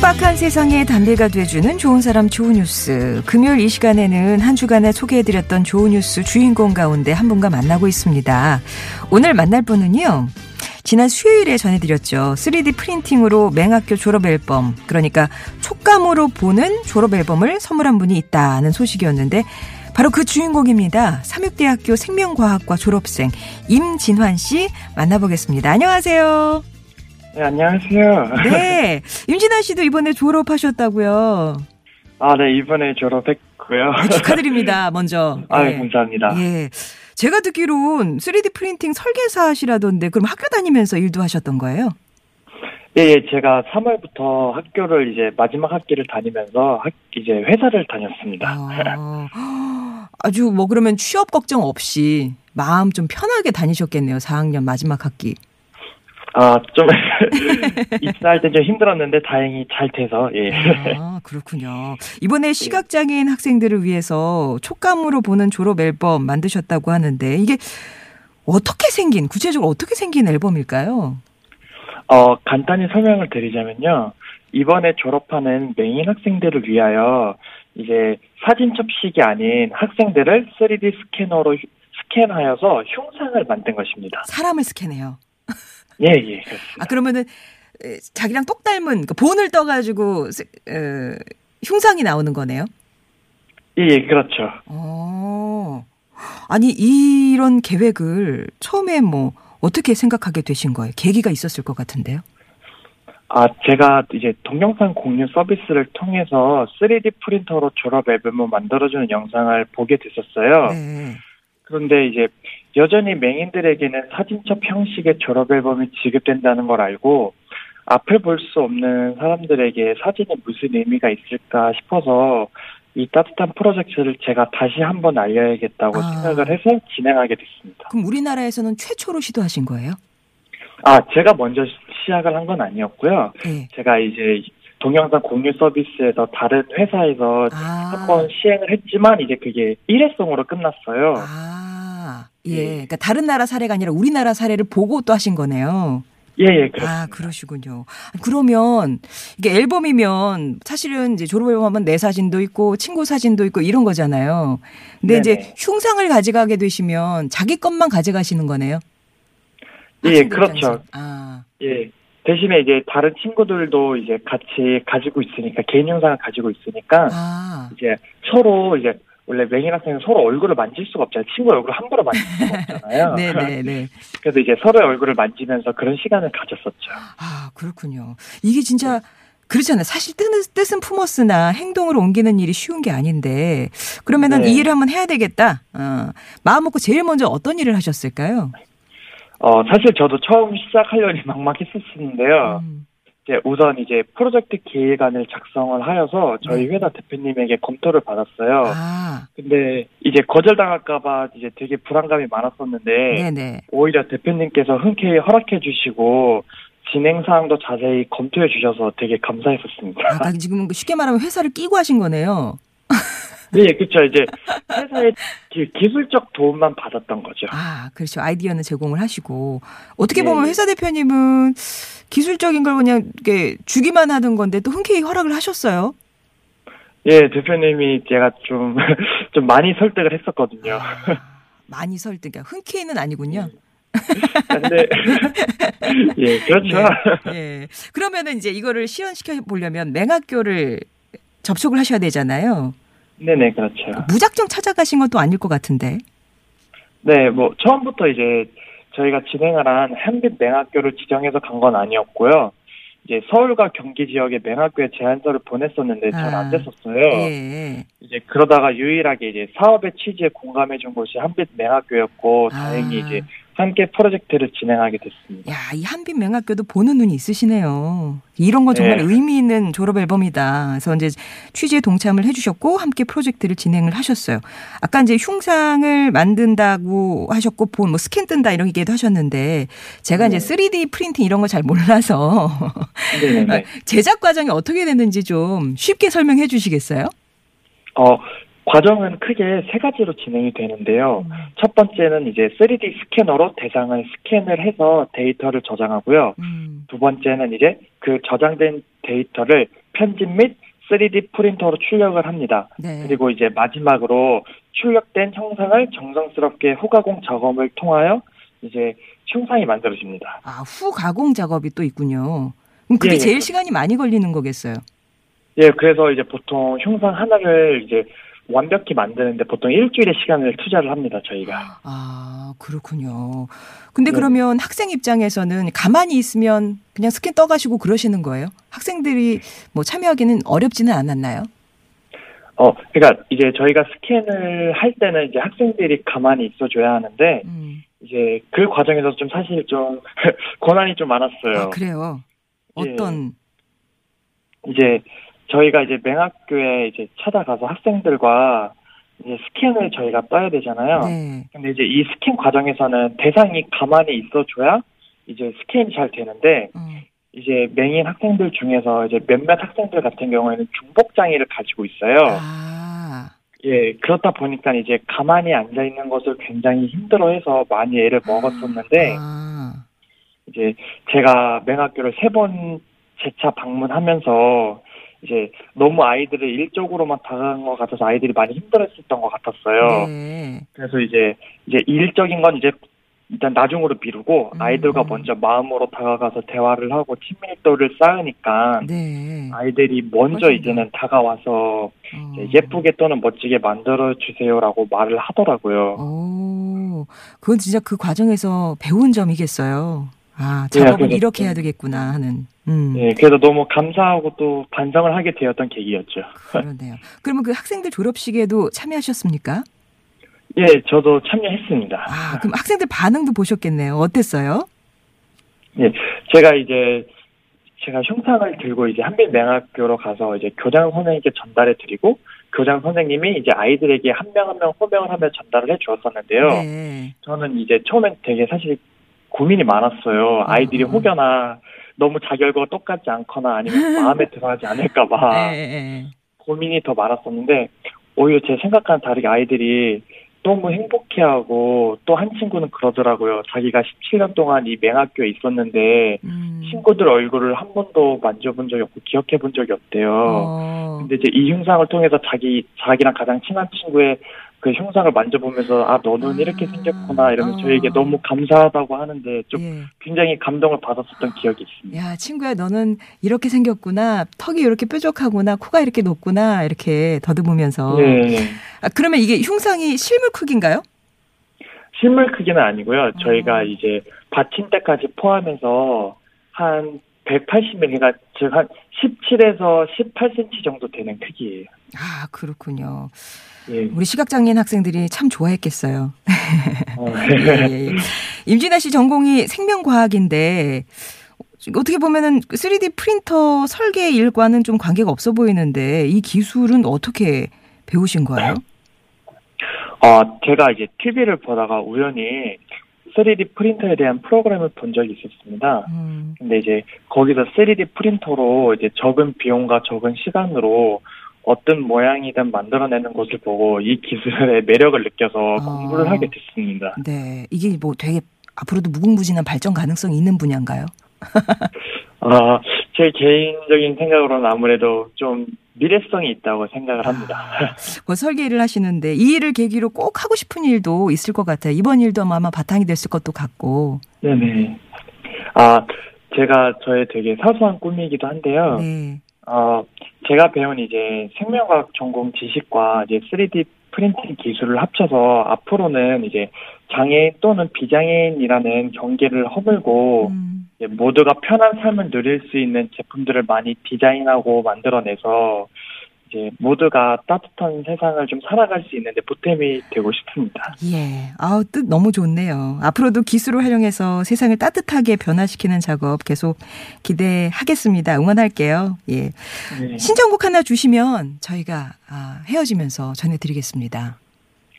빡빡한 세상의 단비가 돼주는 좋은 사람 좋은 뉴스. 금요일 이 시간에는 한 주간에 소개해드렸던 좋은 뉴스 주인공 가운데 한 분과 만나고 있습니다. 오늘 만날 분은요. 지난 수요일에 전해드렸죠. 3D 프린팅으로 맹학교 졸업 앨범, 그러니까 촉감으로 보는 졸업 앨범을 선물한 분이 있다는 소식이었는데, 바로 그 주인공입니다. 삼육대학교 생명과학과 졸업생 임진환 씨 만나보겠습니다. 안녕하세요. 네, 안녕하세요. 네. 임진환 씨도 이번에 졸업하셨다고요. 아, 네, 이번에 졸업했고요. 네, 축하드립니다. 먼저. 아, 네. 감사합니다. 예. 제가 듣기론 3D 프린팅 설계사 하시라던데 그럼 학교 다니면서 일도 하셨던 거예요? 예, 예, 제가 3월부터 학교를 이제 마지막 학기를 다니면서 학, 이제 회사를 다녔습니다. 아, 아주 뭐 그러면 취업 걱정 없이 마음 좀 편하게 다니셨겠네요. 4학년 마지막 학기. 아, 좀, 입사할 때 좀 힘들었는데 다행히 잘 돼서, 예. 아, 그렇군요. 이번에 시각장애인 학생들을 위해서 촉감으로 보는 졸업 앨범 만드셨다고 하는데 이게 어떻게 생긴, 구체적으로 어떻게 생긴 앨범일까요? 어, 간단히 설명을 드리자면요. 이번에 졸업하는 메인 학생들을 위하여 이제 사진 첩식이 아닌 학생들을 3D 스캐너로 휴- 스캔하여서 흉상을 만든 것입니다. 사람을 스캔해요. 예, 예, 그렇습니다. 아 그러면은 에, 자기랑 똑 닮은 그 본을 떠가지고 스- 에, 흉상이 나오는 거네요. 예, 예, 그렇죠. 어. 아니 이런 계획을 처음에 뭐 어떻게 생각하게 되신 거예요? 계기가 있었을 것 같은데요. 아, 제가 이제 동영상 공유 서비스를 통해서 3D 프린터로 졸업 앨범을 만들어주는 영상을 보게 됐었어요. 네. 그런데 이제 여전히 맹인들에게는 사진첩 형식의 졸업 앨범이 지급된다는 걸 알고 앞을 볼 수 없는 사람들에게 사진이 무슨 의미가 있을까 싶어서 이 따뜻한 프로젝트를 제가 다시 한번 알려야겠다고 아. 생각을 해서 진행하게 됐습니다. 그럼 우리나라에서는 최초로 시도하신 거예요? 아, 제가 먼저 시작을 한 건 아니었고요. 네. 제가 이제 동영상 공유 서비스에서 다른 회사에서 아. 한번 시행을 했지만 이제 그게 일회성으로 끝났어요. 아, 예. 예. 그러니까 다른 나라 사례가 아니라 우리나라 사례를 보고 또 하신 거네요. 예, 예, 그렇습니다. 아, 그러시군요. 그러면 이게 앨범이면 사실은 이제 졸업 앨범 하면 내 사진도 있고 친구 사진도 있고 이런 거잖아요. 근데 이제 네네. 흉상을 가져가게 되시면 자기 것만 가져가시는 거네요. 예, 그렇죠. 아, 예. 대신에 이제 다른 친구들도 이제 같이 가지고 있으니까 개인 영상을 가지고 있으니까 아, 이제 서로 이제 원래 맹인 학생은 서로 얼굴을 만질 수가 없잖아요. 친구 얼굴을 함부로 만질 수가 없잖아요. 네, 네, 네. 그래서 이제 서로의 얼굴을 만지면서 그런 시간을 가졌었죠. 아, 그렇군요. 이게 진짜 그렇잖아요. 사실 뜻은, 뜻은 품었으나 행동으로 옮기는 일이 쉬운 게 아닌데 그러면은 네. 이 일을 한번 해야 되겠다. 어, 마음 먹고 제일 먼저 어떤 일을 하셨을까요? 어, 사실 저도 처음 시작하려니 막막했었는데요. 음, 이제 우선 이제 프로젝트 계획안을 작성을 하여서 저희 네. 회사 대표님에게 검토를 받았어요. 아, 근데 이제 거절당할까봐 이제 되게 불안감이 많았었는데 네네. 오히려 대표님께서 흔쾌히 허락해 주시고 진행 사항도 자세히 검토해 주셔서 되게 감사했었습니다. 아까 지금 쉽게 말하면 회사를 끼고 하신 거네요. 네, 그렇죠. 이제 회사의 기, 기술적 도움만 받았던 거죠. 아, 그렇죠. 아이디어는 제공을 하시고 어떻게 네, 보면 네. 회사 대표님은 기술적인 걸 그냥 이렇게 주기만 하는 건데 또 흔쾌히 허락을 하셨어요. 예, 대표님이 제가 좀, 좀 많이 설득을 했었거든요. 아, 많이 설득. 그러니까 흔쾌히는 아니군요. 근데, 예, 그렇죠. 네. 예. 그러면은 이제 이거를 실현시켜 보려면 맹학교를 접촉을 하셔야 되잖아요. 네네, 그렇죠. 무작정 찾아가신 것도 아닐 것 같은데. 네, 뭐, 처음부터 이제 저희가 진행을 한 한빛 맹학교를 지정해서 간 건 아니었고요. 이제 서울과 경기 지역의 맹학교에 제안서를 보냈었는데 잘 아. 안 됐었어요. 예. 이제 그러다가 유일하게 이제 사업의 취지에 공감해 준 곳이 한빛 맹학교였고 아. 다행히 이제 함께 프로젝트를 진행하게 됐습니다. 야, 이 한빛 맹학교도 보는 눈이 있으시네요. 이런 건 정말 네. 의미 있는 졸업 앨범이다. 그래서 이제 취지에 동참을 해주셨고 함께 프로젝트를 진행을 하셨어요. 아까 이제 흉상을 만든다고 하셨고 본 뭐 스캔 뜬다 이런 얘기도 하셨는데 제가 이제 네. 3D 프린팅 이런 걸잘 몰라서 네네네. 제작 과정이 어떻게 됐는지 좀 쉽게 설명해 주시겠어요? 어, 과정은 크게 세 가지로 진행이 되는데요. 첫 번째는 이제 3D 스캐너로 대상을 스캔을 해서 데이터를 저장하고요. 음, 두 번째는 이제 그 저장된 데이터를 편집 및 3D 프린터로 출력을 합니다. 네. 그리고 이제 마지막으로 출력된 형상을 정성스럽게 후가공 작업을 통하여 이제 흉상이 만들어집니다. 아, 후 가공 작업이 또 있군요. 그럼 그게 예, 예. 제일 시간이 많이 걸리는 거겠어요. 예, 그래서 이제 보통 흉상 하나를 이제 완벽히 만드는데 보통 일주일의 시간을 투자를 합니다, 저희가. 아, 그렇군요. 근데 네. 그러면 학생 입장에서는 가만히 있으면 그냥 스캔 떠가시고 그러시는 거예요? 학생들이 뭐 참여하기는 어렵지는 않았나요? 어, 그러니까 이제 저희가 스캔을 할 때는 이제 학생들이 가만히 있어줘야 하는데 음. 이제 그 과정에서 좀 사실 좀 고난이 좀 많았어요. 아, 그래요. 예. 어떤, 이제 저희가 이제 맹학교에 이제 찾아가서 학생들과 이제 스캔을 저희가 떠야 되잖아요. 네. 근데 이제 이 스캔 과정에서는 대상이 가만히 있어줘야 이제 스캔이 잘 되는데 음. 이제 맹인 학생들 중에서 이제 몇몇 학생들 같은 경우에는 중복 장애를 가지고 있어요. 아, 예, 그렇다 보니까 이제 가만히 앉아 있는 것을 굉장히 힘들어해서 많이 애를 먹었었는데 아, 이제 제가 맹학교를 세 번 재차 방문하면서 이제 너무 아이들을 일적으로만 다가간 것 같아서 아이들이 많이 힘들었었던 것 같았어요. 네. 그래서 이제 이제 일적인 건 이제 일단 나중으로 미루고 음. 아이들과 먼저 마음으로 다가가서 대화를 하고 친밀도를 쌓으니까 네. 아이들이 먼저 더. 이제는 다가와서 어. 예쁘게 또는 멋지게 만들어 주세요라고 말을 하더라고요. 오, 그건 진짜 그 과정에서 배운 점이겠어요. 아, 예, 작업을 그래서 이렇게 좀- 해야 되겠구나 하는. 음. 예, 그래서 너무 감사하고 또 반성을 하게 되었던 계기였죠. 그러네요. 그러면 그 학생들 졸업식에도 참여하셨습니까? 예, 저도 참여했습니다. 아, 그럼 학생들 반응도 보셨겠네요. 어땠어요? 예, 제가 이제 제가 흉상을 들고 이제 한빛맹학교로 가서 이제 교장 선생님께 전달해 드리고 교장 선생님이 이제 아이들에게 한 명 한 명 호명을 하며 전달을 해 주었었는데요. 네. 저는 이제 처음엔 되게 사실 고민이 많았어요. 아이들이 음. 혹여나 너무 얼굴과 똑같지 않거나 아니면 마음에 들어하지 않을까봐 네, 네. 고민이 더 많았었는데 오히려 제 생각과는 다르게 아이들이 너무 행복해하고 또 한 친구는 그러더라고요. 자기가 17년 동안 이 맹학교에 있었는데 음. 친구들 얼굴을 한 번도 만져본 적이 없고 기억해 본 적이 없대요. 어. 근데 이제 이 흉상을 통해서 자기 자기랑 가장 친한 친구의 그 흉상을 만져보면서 아 너는 아. 이렇게 생겼구나 이러면서 어. 저에게 너무 감사하다고 하는데 좀 예. 굉장히 감동을 받았었던 기억이 있습니다. 야, 친구야, 너는 이렇게 생겼구나. 턱이 이렇게 뾰족하구나. 코가 이렇게 높구나. 이렇게 더듬으면서. 네. 아, 그러면 이게 흉상이 실물 크기인가요? 실물 크기는 아니고요. 저희가 어. 이제 받침대까지 포함해서 한 180mm, 즉한 17에서 18cm 정도 되는 크기예요. 아, 그렇군요. 예. 우리 시각장애인 학생들이 참 좋아했겠어요. 어, 예, 예, 예. 임진아 씨 전공이 생명과학인데 어떻게 보면은 3D 프린터 설계 일과는 좀 관계가 없어 보이는데 이 기술은 어떻게 배우신 거예요? 어, 제가 이제 TV를 보다가 우연히 3D 프린터에 대한 프로그램을 본 적이 있었습니다. 음, 근데 이제 거기서 3D 프린터로 이제 적은 비용과 적은 시간으로 어떤 모양이든 만들어내는 것을 보고 이 기술의 매력을 느껴서 아. 공부를 하게 됐습니다. 네. 이게 뭐 되게 앞으로도 무궁무진한 발전 가능성이 있는 분야인가요? 아, 제 개인적인 생각으로는 아무래도 좀 미래성이 있다고 생각을 합니다. 뭐 설계 일을 하시는데 이 일을 계기로 꼭 하고 싶은 일도 있을 것 같아요. 이번 일도 아마 바탕이 됐을 것도 같고. 네네. 아, 제가 저의 되게 사소한 꿈이기도 한데요. 네. 어, 제가 배운 이제 생명과학 전공 지식과 이제 3D 프린팅 기술을 합쳐서 앞으로는 이제 장애인 또는 비장애인이라는 경계를 허물고 음, 모두가 편한 삶을 누릴 수 있는 제품들을 많이 디자인하고 만들어내서 이제 모두가 따뜻한 세상을 좀 살아갈 수 있는데 보탬이 되고 싶습니다. 예. 아우, 뜻 너무 좋네요. 앞으로도 기술을 활용해서 세상을 따뜻하게 변화시키는 작업 계속 기대하겠습니다. 응원할게요. 예. 네. 신청곡 하나 주시면 저희가 아, 헤어지면서 전해드리겠습니다.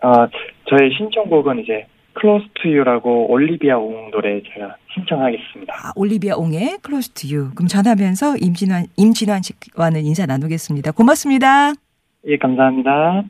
아, 저의 신청곡은 이제 Close to You라고 올리비아 옹 노래 제가 신청하겠습니다. 아, 올리비아 옹의 Close to You. 그럼 전하면서 임진환, 임진환 씨와는 인사 나누겠습니다. 고맙습니다. 예, 감사합니다.